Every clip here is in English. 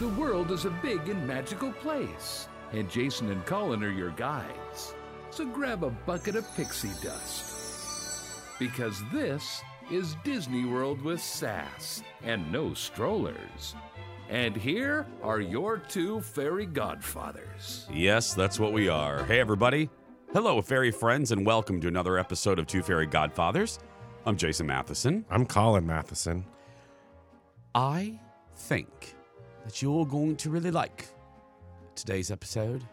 The world is a big and magical place, and Jason and Colin are your guides. So grab a bucket of pixie dust. Because this is Disney World with sass and no strollers. And here are your two fairy godfathers. Yes, that's what we are. Hey, everybody. Hello, fairy friends, and welcome to another episode of Two Fairy Godfathers. I'm Jason Matheson. I'm Colin Matheson. I think that you're going to really like today's episode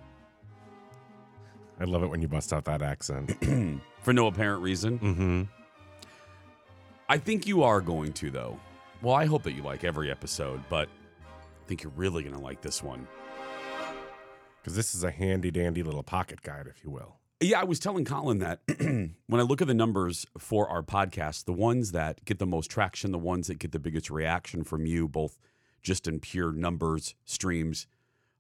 I love it when you bust out that accent. for no apparent reason. mm-hmm. I think you are going to, though. Well, I hope that you like every episode, but I think you're really going to like this one. Because this is a handy dandy little pocket guide, if you will. Yeah, I was telling Colin that when I look at the numbers for our podcast, the ones that get the most traction, the ones that get the biggest reaction from you, both just in pure numbers, streams,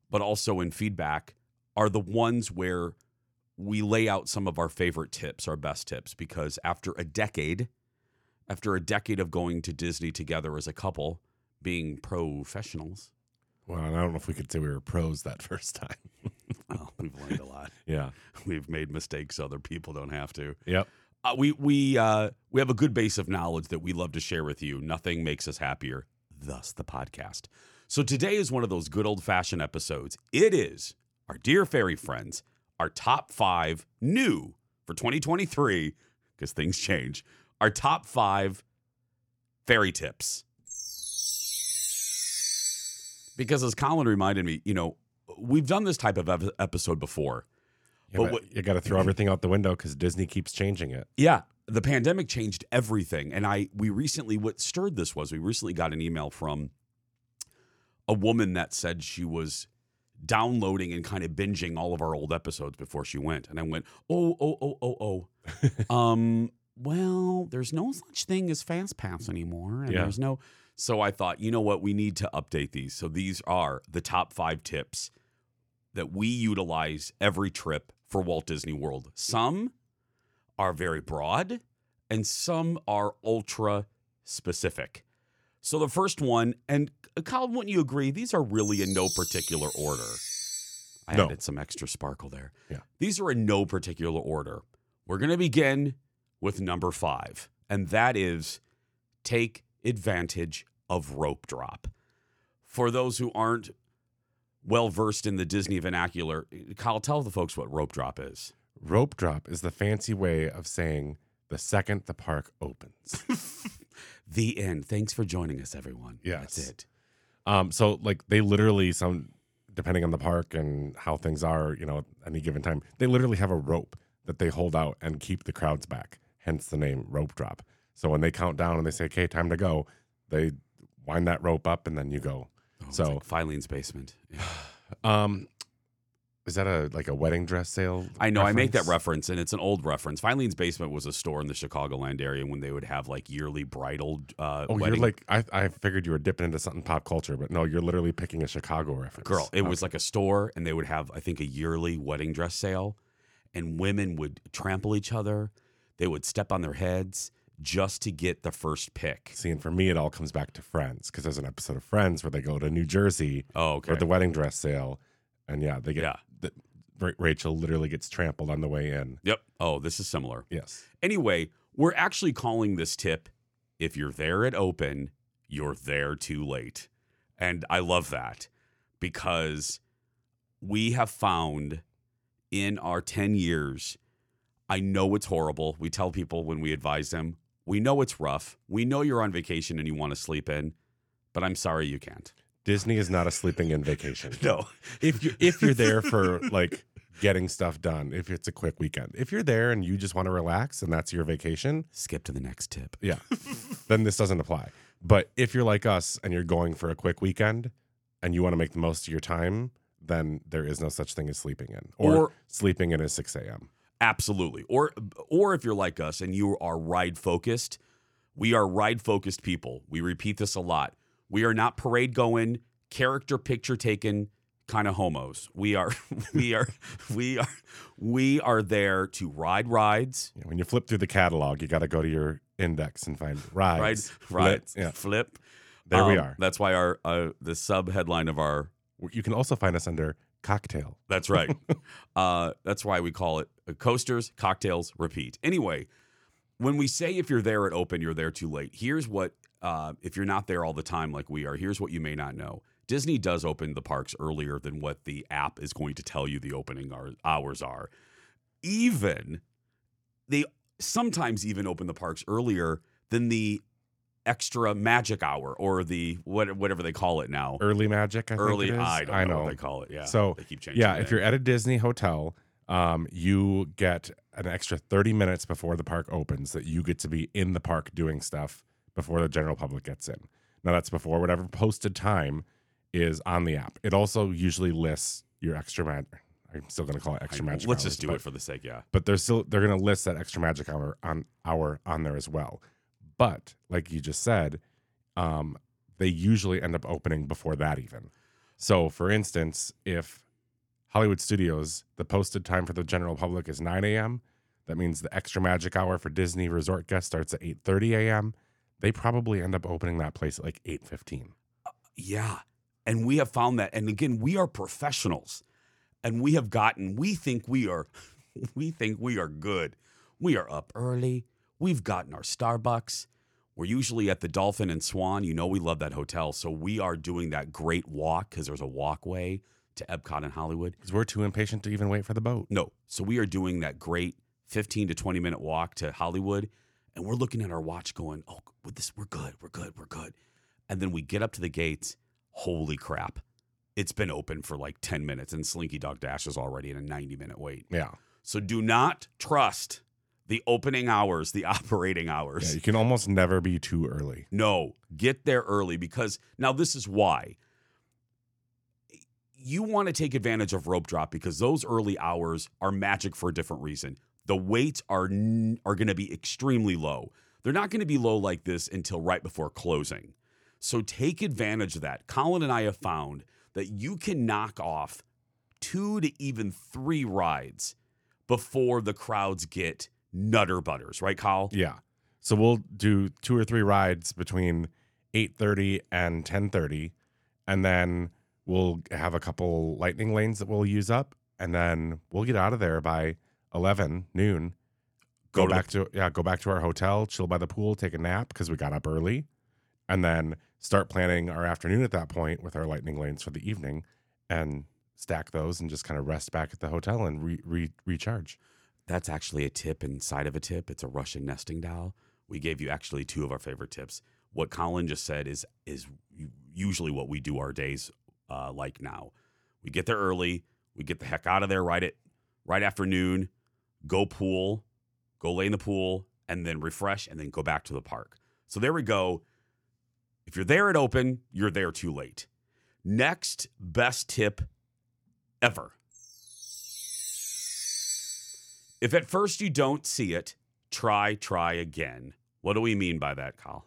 but also in feedback, are the ones where we lay out some of our favorite tips, our best tips, because after a decade, after a decade of going to Disney together as a couple, being professionals, Well, I don't know if we could say we were pros that first time. well, we've learned a lot. yeah. We've made mistakes other people don't have to. Yep. Uh, we we uh, we have a good base of knowledge that we love to share with you. Nothing makes us happier, thus the podcast. So today is one of those good old fashioned episodes. It is our dear fairy friends, our top five new for 2023 because things change. Our top five fairy tips. Because as Colin reminded me, you know, we've done this type of episode before. Yeah, But but what- you got to throw everything out the window because Disney keeps changing it. Yeah, the pandemic changed everything, and I we recently what stirred this was we recently got an email from a woman that said she was downloading and kind of binging all of our old episodes before she went, and I went, oh oh oh oh oh, um, well, there's no such thing as Fast Pass anymore, and Yeah. there's no. So I thought, you know what, we need to update these. So these are the top five tips that we utilize every trip for Walt Disney World. Some are very broad and some are ultra specific. So the first one, and uh, Colin, wouldn't you agree? These are really in no particular order. I No. added some extra sparkle there. Yeah. These are in no particular order. We're going to begin with number five, and that is take advantage of rope drop. For those who aren't well versed in the Disney vernacular, Kyle, tell the folks what rope drop is. Rope drop is the fancy way of saying the second the park opens. The end. Thanks for joining us, everyone. Yes. That's it. um, so like they literally some depending on the park and how things are, you know, at any given time, they literally have a rope that they hold out and keep the crowds back. Hence the name rope drop. So when they count down and they say, "Okay, time to go," they wind that rope up and then you go. Oh, So- like Filene's basement. Yeah. Um, is that a like a wedding dress sale? I know. I make that reference, and it's an old reference. Filene's basement was a store in the Chicagoland area when they would have like yearly bridal. Uh, Oh, wedding. you're like I, I figured you were dipping into something pop culture, but no, you're literally picking a Chicago reference. girl. It was like a store, and they would have, I think, a yearly wedding dress sale, and women would trample each other. They would step on their heads just to get the first pick. See, and for me, it all comes back to Friends because there's an episode of Friends where they go to New Jersey Oh, okay. for the wedding dress sale, and yeah, they get Yeah. Rachel literally gets trampled on the way in. Yep. Oh, this is similar. Yes, Anyway, we're actually calling this tip if you're there at open, you're there too late. And I love that because we have found in our 10 years, I know it's horrible. We tell people when we advise them, we know it's rough. We know you're on vacation and you want to sleep in, but I'm sorry you can't. Disney is not a sleeping in vacation. No. if you if you're there for like getting stuff done, if it's a quick weekend, if you're there and you just want to relax and that's your vacation, Skip to the next tip. yeah, then this doesn't apply. But if you're like us and you're going for a quick weekend and you want to make the most of your time, then there is no such thing as sleeping in or, Or- sleeping in at 6 a.m. Absolutely. Or or if you're like us and you are ride focused, we are ride focused people. We repeat this a lot. We are not parade going, character picture taken kind of homos. We are we are we are we are there to ride rides, know, when you flip through the catalog, you got to go to your index and find rides. ride rides, Flip, yeah. flip. There we Um, are. That's why our uh, the sub headline of our You can also find us under cocktail. That's right. uh, that's why we call it uh, coasters, cocktails, repeat. Anyway, when we say if you're there at open, you're there too late. Here's what uh, if you're not there all the time like we are. Here's what you may not know. Disney does open the parks earlier than what the app is going to tell you the opening hours are. Even they sometimes even open the parks earlier than the extra magic hour or the what, whatever they call it now. Early magic, I think Early. I don't I know, know. what they call it. Yeah. So, they keep changing. Yeah, if name. you're at a Disney hotel, um, you get an extra 30 minutes before the park opens that you get to be in the park doing stuff before the general public gets in. Now, that's before whatever posted time is on the app. It also usually lists your extra magic. I'm still going to call it extra magic. Let's hours, just do but- it for the sake. Yeah. but they're still they're going to list that extra magic hour on hour on there as well. But like you just said, um, they usually end up opening before that even. So, for instance, if Hollywood Studios the posted time for the general public is 9 a.m., that means the extra magic hour for Disney resort guests starts at 8:30 a.m. They probably end up opening that place at like 8:15. Yeah. And we have found that. And again, we are professionals and we have gotten, we think we are, we think we are good. We are up early. We've gotten our Starbucks. We're usually at the Dolphin and Swan. You know, we love that hotel. So we are doing that great walk because there's a walkway to Epcot and Hollywood. Because we're too impatient to even wait for the boat. No. So we are doing that great 15 to 20 minute walk to Hollywood. And we're looking at our watch going, oh, with this, we're good, we're good, we're good. And then we get up to the gates. Holy crap. It's been open for like 10 minutes and Slinky Dog Dash is already in a 90 minute wait. Yeah. So do not trust the opening hours, the operating hours. Yeah, you can almost never be too early. No, get there early because now this is why. You want to take advantage of rope drop because those early hours are magic for a different reason. The waits are n- are going to be extremely low. They're not going to be low like this until right before closing. So take advantage of that. Colin and I have found that you can knock off two to even three rides before the crowds get nutter butters, right, Kyle? Yeah. So we'll do two or three rides between 8:30 and 10:30 and then we'll have a couple lightning lanes that we'll use up and then we'll get out of there by 11 noon. Go Go, to the- back to yeah, go back to our hotel, chill by the pool, take a nap because we got up early and then start planning our afternoon at that point with our lightning lanes for the evening and stack those and just kind of rest back at the hotel and re- re- recharge. That's actually a tip inside of a tip. It's a Russian nesting doll. We gave you actually two of our favorite tips. What Colin just said is is usually what we do our days uh, like now. We get there early. We get the heck out of there right at right after noon. Go pool, go lay in the pool, and then refresh, and then go back to the park. So there we go. If you're there at open, you're there too late. Next best tip ever. If at first you don't see it, try, try again. What do we mean by that, Kyle?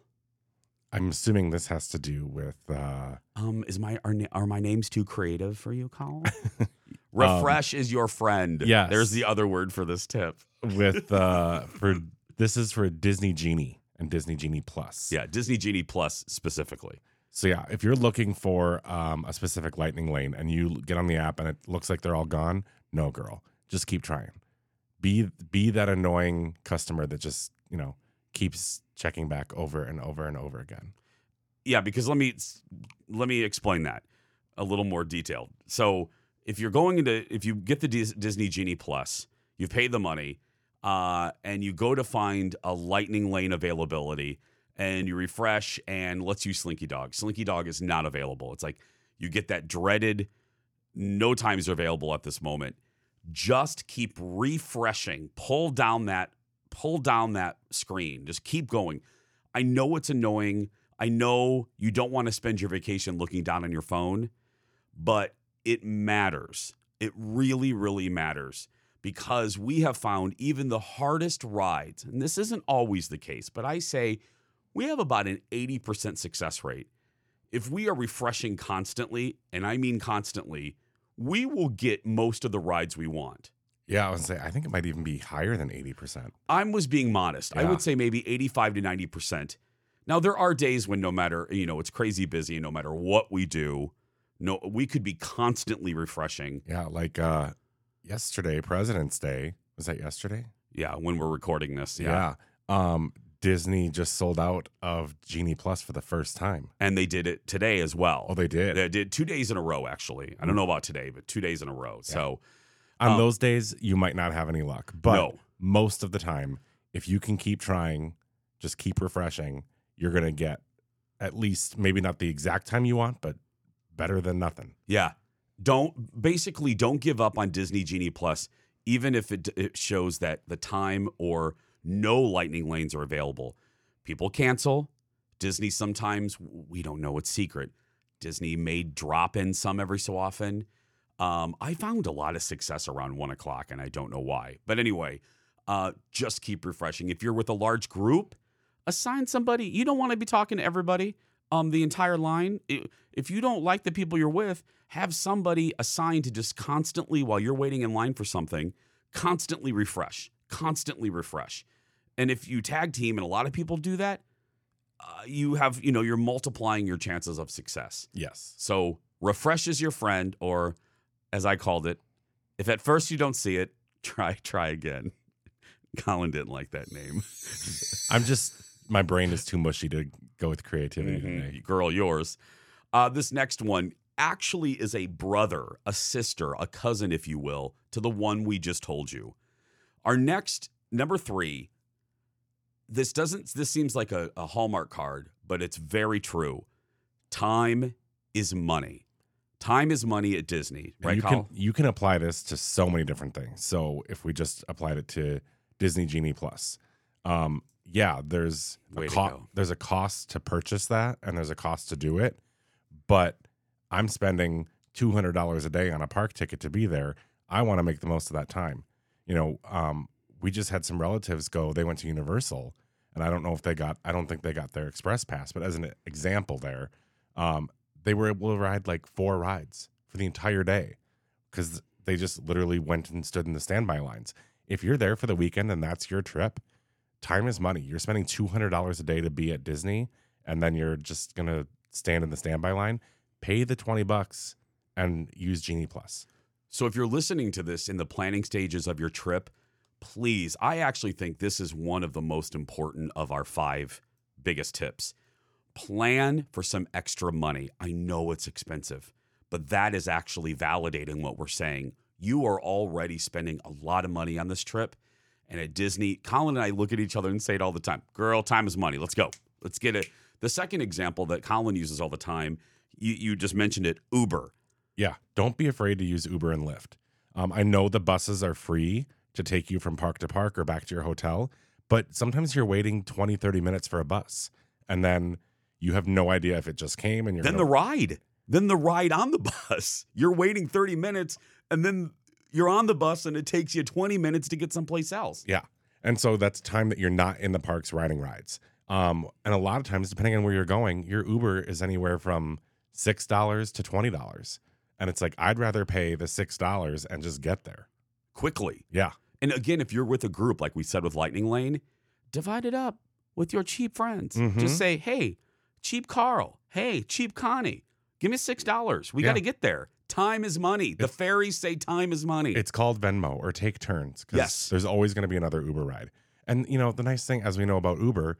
I'm assuming this has to do with uh Um, is my are, are my names too creative for you, Kyle? Refresh is your friend. Yeah, there's the other word for this tip. with uh for this is for Disney Genie and Disney Genie Plus. Yeah, Disney Genie Plus specifically. So yeah, if you're looking for um, a specific lightning lane and you get on the app and it looks like they're all gone, no girl, just keep trying. Be be that annoying customer that just you know keeps checking back over and over and over again. Yeah, because let me let me explain that a little more detailed. So, if you're going into if you get the Disney Genie Plus, you've paid the money, uh, and you go to find a Lightning Lane availability, and you refresh, and let's use Slinky Dog. Slinky Dog is not available. It's like you get that dreaded no times are available at this moment. Just keep refreshing. Pull down that pull down that screen. Just keep going. I know it's annoying. I know you don't want to spend your vacation looking down on your phone, but it matters. It really, really matters because we have found even the hardest rides, and this isn't always the case, but I say we have about an 80% success rate. If we are refreshing constantly, and I mean constantly, we will get most of the rides we want. Yeah, I would say I think it might even be higher than eighty percent. I was being modest. I would say maybe 85 to 90%. Now there are days when no matter you know it's crazy busy, no matter what we do, no we could be constantly refreshing. Yeah, like uh yesterday, President's Day. Was that yesterday? Yeah, when we're recording this, yeah. Yeah. Um Disney just sold out of Genie Plus for the first time. and they did it today as well. Oh, they did. They did two days in a row actually. I don't know about today, but two days in a row. So On Um, those days, you might not have any luck, but No. most of the time, if you can keep trying, just keep refreshing, you're going to get at least maybe not the exact time you want, but better than nothing. yeah, don't basically don't give up on Disney Genie Plus, even if it, it shows that the time or no lightning lanes are available. People cancel. Disney sometimes we don't know it's secret. Disney may drop in some every so often. Um, I found a lot of success around one o'clock, and I don't know why. But anyway, uh, just keep refreshing. If you're with a large group, assign somebody. You don't want to be talking to everybody um, the entire line. I- If you don't like the people you're with, have somebody assigned to just constantly, while you're waiting in line for something, constantly refresh, constantly refresh. And if you tag team, and a lot of people do that, uh, you have, you know, you're multiplying your chances of success. Yes. So refresh is your friend, or as I called it, if at first you don't see it, try try again. Colin didn't like that name. I'm just, my brain is too mushy to go with creativity today. Mhm. Girl, yours. Uh, this next one actually is a brother, a sister, a cousin, if you will, to the one we just told you. Our next number three. This doesn't. This seems like a, a hallmark card, but it's very true. Time is money. Time is money at Disney, And right, you Kyle? can you can apply this to so many different things. So if we just applied it to Disney Genie Plus, um, yeah, there's Way to co- there's a cost to purchase that, and there's a cost to do it. But I'm spending two hundred dollars a day on a park ticket to be there. I want to make the most of that time. You know, um, we just had some relatives go. They went to Universal, and I don't know if they got. I don't think they got their express pass. But as an example, there, um, they were able to ride like four rides for the entire day because they just literally went and stood in the standby lines. If you're there for the weekend and that's your trip, time is money. You're spending two hundred dollars a day to be at Disney, and then you're just gonna stand in the standby line. Pay the twenty bucks and use Genie Plus. So if you're listening to this in the planning stages of your trip, please, I actually think this is one of the most important of our five biggest tips. Plan for some extra money. I know it's expensive, but that is actually validating what we're saying. You are already spending a lot of money on this trip. And at Disney, Colin and I look at each other and say it all the time Girl, time is money. Let's go. Let's get it. The second example that Colin uses all the time, you, you just mentioned it Uber. Yeah, don't be afraid to use Uber and Lyft. Um, I know the buses are free to take you from park to park or back to your hotel, but sometimes you're waiting 20, 30 minutes for a bus. And then you have no idea if it just came and you're then gonna- the ride then the ride on the bus you're waiting 30 minutes and then you're on the bus and it takes you 20 minutes to get someplace else Yeah. And so that's time that you're not in the parks riding rides. Um, and a lot of times, depending on where you're going, your Uber is anywhere from six dollars to twenty dollars. And it's like I'd rather pay the six dollars and just get there. quickly Yeah. and again if you're with a group like we said with lightning lane divide it up with your cheap friends Mhm. just say hey cheap carl hey cheap connie give me six dollars we Yeah. got to get there time is money the It's- fairies say time is money It's called Venmo or take turns. Yes. There's always going to be another Uber ride. And you know, the nice thing as we know about Uber,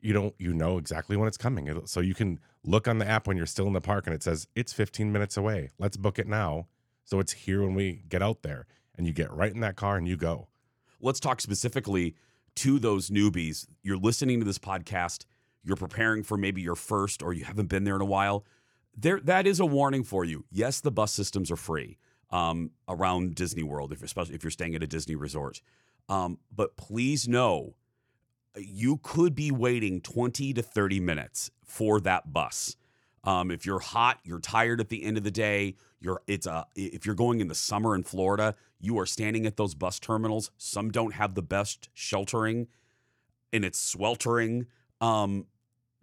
you don't you know exactly when it's coming. So you can look on the app when you're still in the park and it says it's 15 minutes away. Let's book it now. So it's here when we get out there. And you get right in that car and you go. let's talk specifically to those newbies. You're listening to this podcast, you're preparing for maybe your first or you haven't been there in a while. There that is a warning for you. Yes, the bus systems are free um, around Disney World, if especially if you're staying at a Disney resort. Um, but please know you could be waiting 20 to 30 minutes for that bus. Um, if you're hot, you're tired at the end of the day. You're it's a if you're going in the summer in Florida, you are standing at those bus terminals. Some don't have the best sheltering, and it's sweltering. Um,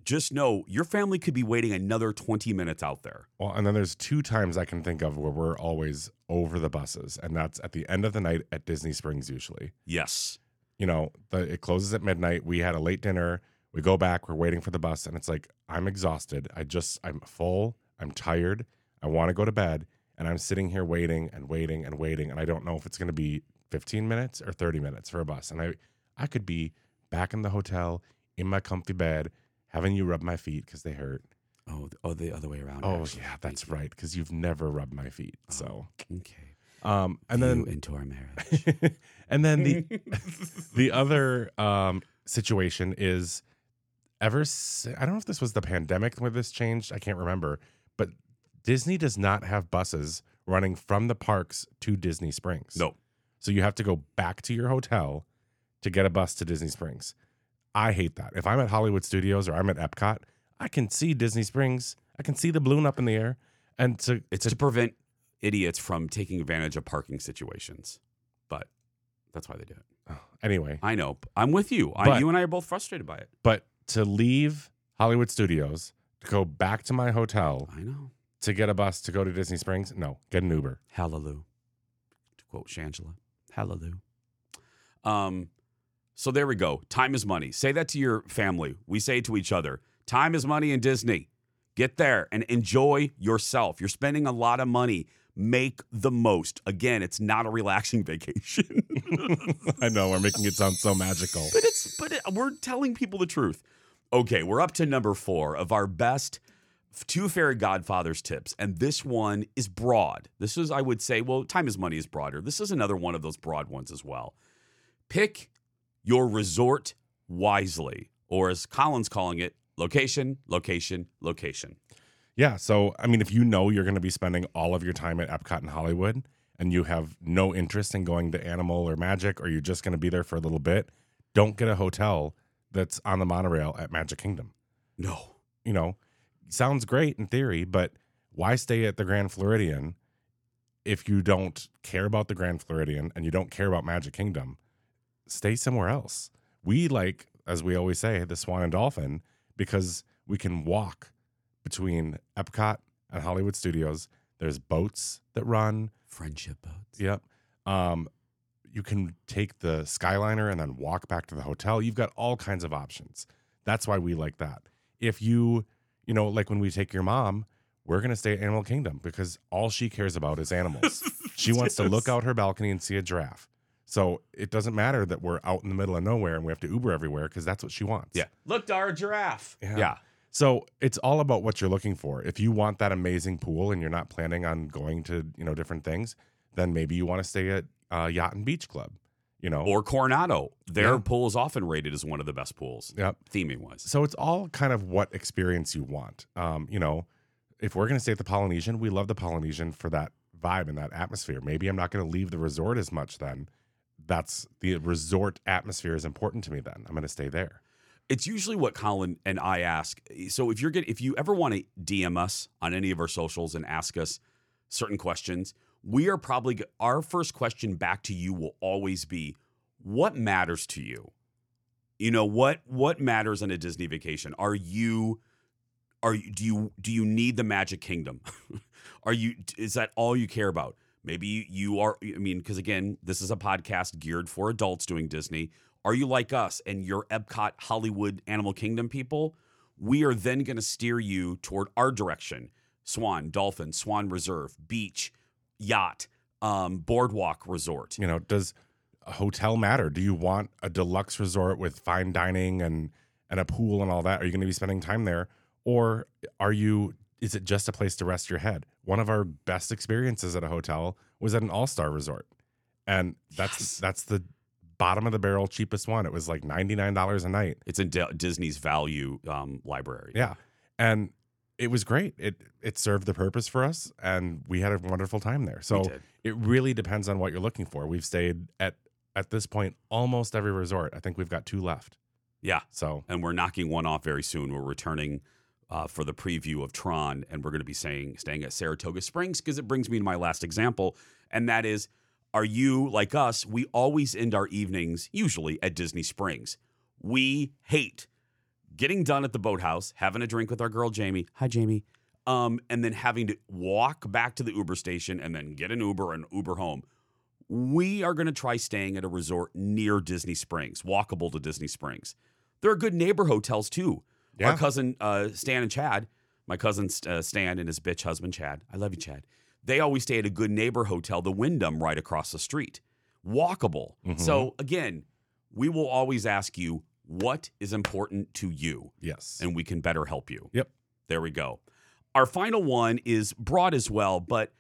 just know your family could be waiting another 20 minutes out there. Well, and then there's two times I can think of where we're always over the buses, and that's at the end of the night at Disney Springs usually. Yes. You know, the, it closes at midnight. We had a late dinner We go back, we're waiting for the bus, and it's like, I'm exhausted. I just, I'm full, I'm tired, I want to go to bed, and I'm sitting here waiting and waiting and waiting, and I don't know if it's going to be 15 minutes or 30 minutes for a bus. And I, I could be back in the hotel in my comfy bed, having you rub my feet because they hurt. Oh, oh, the other way around. Oh, actually. yeah, that's right, because you've never rubbed my feet. Oh. So, Okay. um, and You then into our marriage. and then the the other um, situation is ever si- I don't know if this was the pandemic where this changed. I can't remember, but Disney does not have buses running from the parks to Disney Springs. no. So you have to go back to your hotel to get a bus to Disney Springs. I hate that. If I'm at Hollywood Studios or I'm at Epcot, I can see Disney Springs. I can see the balloon up in the air. And to It's to prevent idiots from taking advantage of parking situations. That's why they do it. anyway, I know. I'm with you. I, But- you and I are both frustrated by it. but to leave Hollywood Studios to go back to my hotel I know. to get a bus to go to Disney Springs, no, get an Uber. Hallelujah. To quote Shangela. Hallelujah. Um, so there we go. Time is money. Say that to your family. We say it to each other. Time is money in Disney. Get there and enjoy yourself. You're spending a lot of money. Make the most. Again, it's not a relaxing vacation. I know we're making it sound so magical. but it's but it, we're telling people the truth. Okay, we're up to number four of our best two fairy godfathers tips, and this one is broad. This is, I would say, well, time is money is broader. This is another one of those broad ones as well. Pick your resort wisely, or as Colin's calling it, location, location, location. Yeah. So, I mean, if you know you're going to be spending all of your time at Epcot in Hollywood and you have no interest in going to Animal or Magic, or you're just going to be there for a little bit, don't get a hotel that's on the monorail at Magic Kingdom. No, You know, sounds great in theory, but why stay at the Grand Floridian if you don't care about the Grand Floridian and you don't care about Magic Kingdom? Stay somewhere else. We like, as we always say, the Swan and Dolphin because we can walk between Epcot and Hollywood Studios. There's boats that run. friendship boats. Yep. Um, you can take the Skyliner and then walk back to the hotel. You've got all kinds of options. That's why we like that. If you, you know, like when we take your mom, we're going to stay at Animal Kingdom because all she cares about is animals. she wants to look out her balcony and see a giraffe. So it doesn't matter that we're out in the middle of nowhere and we have to Uber everywhere because that's what she wants. Yeah. Look, Dar, giraffe. Yeah. yeah. So it's all about what you're looking for. If you want that amazing pool and you're not planning on going to, you know, different things, then maybe you want to stay at uh, Yacht and Beach Club. You know, Or Coronado. Their Yeah. pool is often rated as one of the best pools, yep. theming wise. So it's all kind of what experience you want. Um, you know, if we're going to stay at the Polynesian, we love the Polynesian for that vibe and that atmosphere. Maybe I'm not going to leave the resort as much then. That's the resort atmosphere is important to me then. I'm going to stay there. It's usually what Colin and I ask. So if you're get if you ever want to DM us on any of our socials and ask us certain questions, we are probably our first question back to you will always be what matters to you? You know, what what matters on a Disney vacation? Are you are you do you do you need the Magic Kingdom? are you is that all you care about? Maybe you- are I mean cuz again, this is a podcast geared for adults doing Disney. Are you like us and you're Epcot, Hollywood, Animal Kingdom people? We are then going to steer you toward our direction. Swan, Dolphin, Swan Reserve, Beach, Yacht, um, Boardwalk Resort. You know, does a hotel matter? Do you want a deluxe resort with fine dining and and a pool and all that? Are you going to be spending time there, or are you? Is it just a place to rest your head? One of our best experiences at a hotel was at an all star resort, and that's Yes. that's the bottom of the barrel cheapest one. It was like ninety nine dollars a night. It's in D- Disney's value um, library. Yeah, and it was great. It it served the purpose for us, and we had a wonderful time there. So it really depends on what you're looking for. We've stayed at at this point almost every resort. I think we've got two left. Yeah. So and we're knocking one off very soon. We're returning uh, for the preview of Tron, and we're going to be saying staying at Saratoga Springs because it brings me to my last example, and that is: Are you like us? We always end our evenings usually at Disney Springs. We hate getting done at the boathouse, having a drink with our girl Jamie. Hi, Jamie. Um, and then having to walk back to the Uber station and then get an Uber and Uber home. We are going to try staying at a resort near Disney Springs, walkable to Disney Springs. There are good neighbor hotels too. Yeah. Our cousin uh, Stan and Chad, my cousin uh, Stan and his bitch husband Chad. I love you, Chad. They always stay at a good neighbor hotel, the Wyndham, right across the street, walkable. Mhm. So again, we will always ask you what is important to you, Yes. and we can better help you. Yep. There we go. Our final one is broad as well, but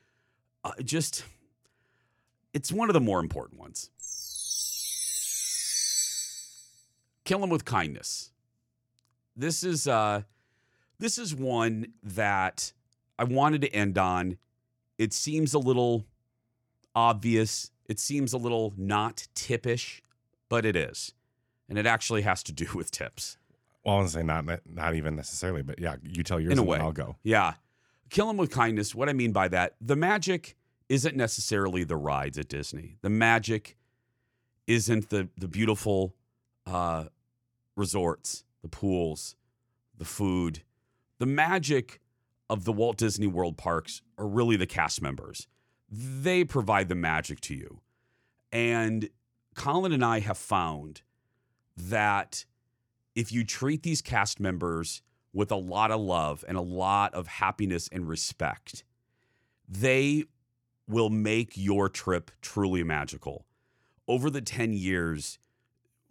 uh, just it's one of the more important ones. Kill them with kindness. This is uh this is one that I wanted to end on. It seems a little obvious. It seems a little not tippish, but it is. And it actually has to do with tips. well, I want to say not not even necessarily, but yeah, you tell yours In a and way. I'll go. Yeah. Kill them with kindness. What I mean by that, the magic isn't necessarily the rides at Disney. The magic isn't the the beautiful uh, resorts, the pools, the food. The magic of the Walt Disney World parks are really the cast members. They provide the magic to you. And Colin and I have found that if you treat these cast members with a lot of love and a lot of happiness and respect, they will make your trip truly magical. Over the 10 years,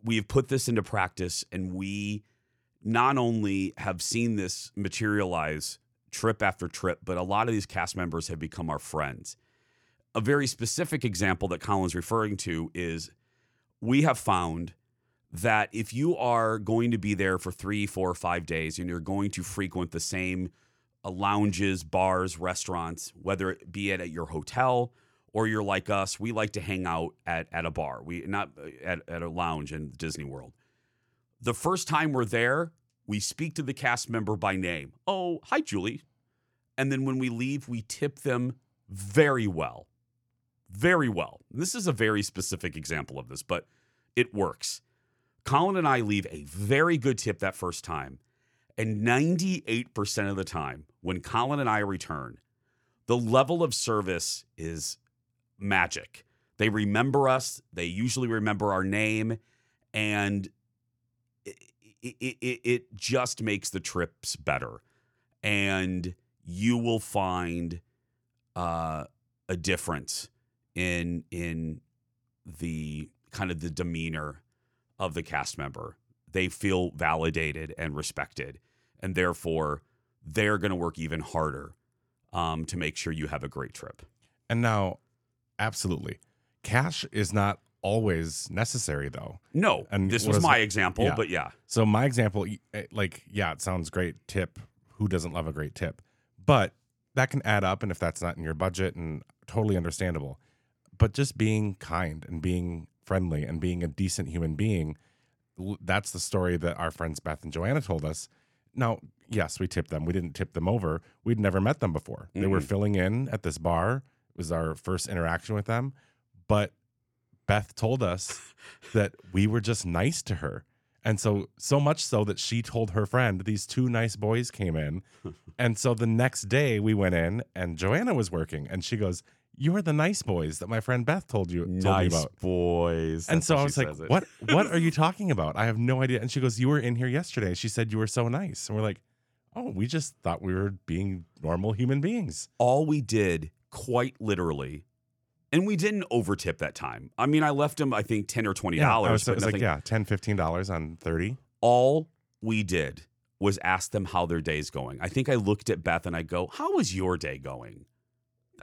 we've put this into practice and we not only have seen this materialize trip after trip, but a lot of these cast members have become our friends. A very specific example that Colin's referring to is we have found that if you are going to be there for three, four, or five days and you're going to frequent the same uh, lounges, bars, restaurants, whether it be it at your hotel or you're like us, we like to hang out at, at a bar. We not uh, at, at a lounge in Disney World. The first time we're there, we speak to the cast member by name. Oh, hi, Julie. And then when we leave, we tip them very well. Very well. This is a very specific example of this, but it works. Colin and I leave a very good tip that first time. And 98% of the time, when Colin and I return, the level of service is magic. They remember us, they usually remember our name, and it, it, it, just makes the trips better. And you will find uh, a difference in in the kind of the demeanor of the cast member. They feel validated and respected, and therefore they're going to work even harder um, to make sure you have a great trip. And now, absolutely, cash is not always necessary though. No, And this was my it? example, Yeah. but yeah, So my example, eh, like, yeah, it sounds great. Tip. Who doesn't love a great tip? But that can add up, and if that's not in your budget, and totally understandable. But just being kind and being friendly and being a decent human being, that's the story that our friends Beth and Joanna told us. Now, yes, we tipped them. We didn't tip them over. We'd never met them before. They were filling in at this bar. It was our first interaction with them. But Beth told us that we were just nice to her. And so, so much so that she told her friend, these two nice boys came in. and so the next day we went in and Joanna was working and she goes, You're the nice boys that my friend Beth told you told me nice about. boys. And That's so I was like, it. What what are you talking about? I have no idea. And she goes, You were in here yesterday. She said you were so nice. And we're like, Oh, we just thought we were being normal human beings. all we did quite literally and we didn't overtip that time i mean i left him i think 10 or 20 Yeah, I dollars was, was like, yeah, 10 $15 on 30 all we did was ask them how their day's going i think i looked at beth and i go how is your day going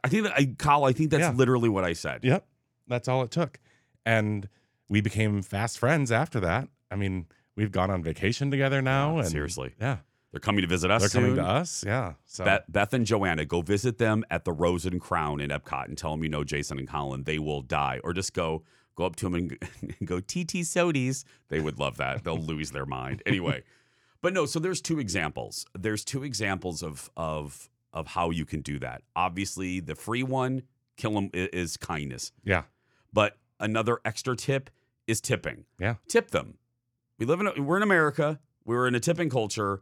i think that i Kyle, i think that's Yeah. literally what i said Yep. That's all it took. And we became fast friends after that. I mean, we've gone on vacation together now. Yeah, and seriously Yeah. They're coming to visit us They're coming to us. Yeah. So Beth, Beth and Joanna, go visit them at the Rose and Crown in Epcot and tell them you know Jason and Colin. They will die. Or just go go up to them and, and go TT Sodies. They would love that. They'll lose their mind. Anyway, but no. So there's two examples. There's two examples of of of how you can do that. Obviously, the free one, kill them is kindness. yeah. But another extra tip is tipping. Yeah. Tip them. We live in a, we're in America. We're in a tipping culture.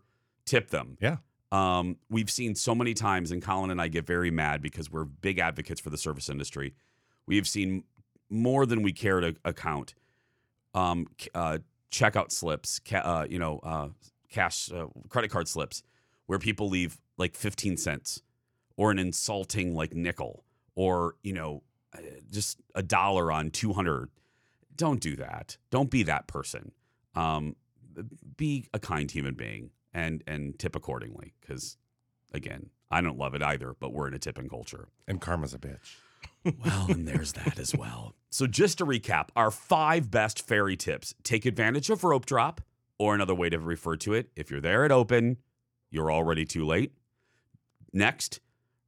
Tip them. Yeah. Um, we've seen so many times, and Colin and I get very mad because we're big advocates for the service industry. We have seen more than we care to account. Um, uh, checkout slips, ca- uh, you know, uh, cash, uh, credit card slips, where people leave like 15 cents or an insulting like nickel or, you know, uh, just a dollar on 200. Don't do that. Don't be that person. Um, be a kind human being and and tip accordingly because again i don't love it either but we're in a tipping culture And karma's a bitch. well, and there's that as well. So, just to recap, our five best fairy tips take advantage of rope drop, or another way to refer to it, if you're there at open, you're already too late. Next,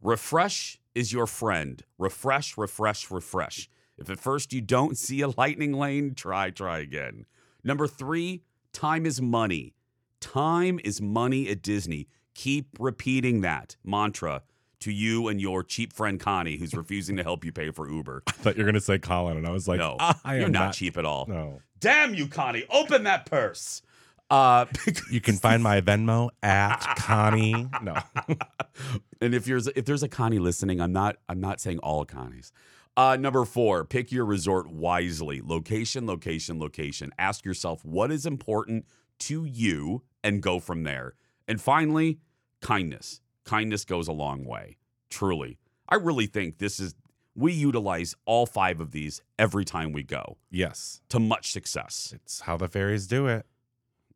refresh is your friend. Refresh, refresh, refresh. If at first you don't see a lightning lane, try, try again. Number three, time is money. Time is money at Disney. Keep repeating that mantra to you and your cheap friend Connie, who's refusing to help you pay for Uber. I thought you were gonna say Colin, and I was like, no, I you're am not, cheap at all. No. Damn you, Connie! Open that purse. Uh, You can find my Venmo at Connie. No. and if there's if there's a Connie listening, I'm not I'm not saying all Connies. Uh, number four, pick your resort wisely. Location, location, location. Ask yourself what is important to you and go from there. And finally, kindness. Kindness goes a long way. Truly. I really think this is we utilize all five of these every time we go yes. to much success. It's how the fairies do it.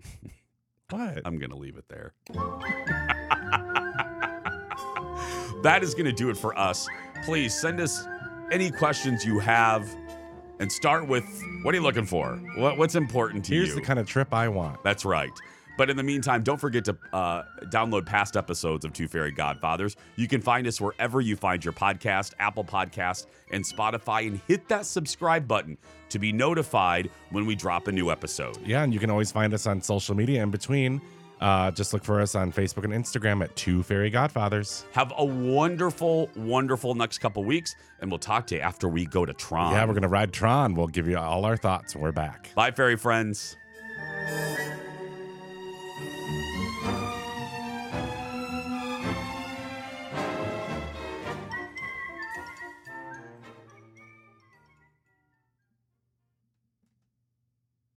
what? I'm going to leave it there. that is going to do it for us. Please send us any questions you have and start with what are you looking for? What, what's important to Here's you? Here's the kind of trip I want. That's right. But in the meantime, don't forget to uh, download past episodes of Two Fairy Godfathers. You can find us wherever you find your podcast, Apple Podcast, and Spotify, and hit that subscribe button to be notified when we drop a new episode. Yeah, and you can always find us on social media in between. Uh, just look for us on Facebook and Instagram at Two Fairy Godfathers. Have a wonderful, wonderful next couple weeks, and we'll talk to you after we go to Tron. Yeah, we're gonna ride Tron. We'll give you all our thoughts when we're back. Bye, fairy friends.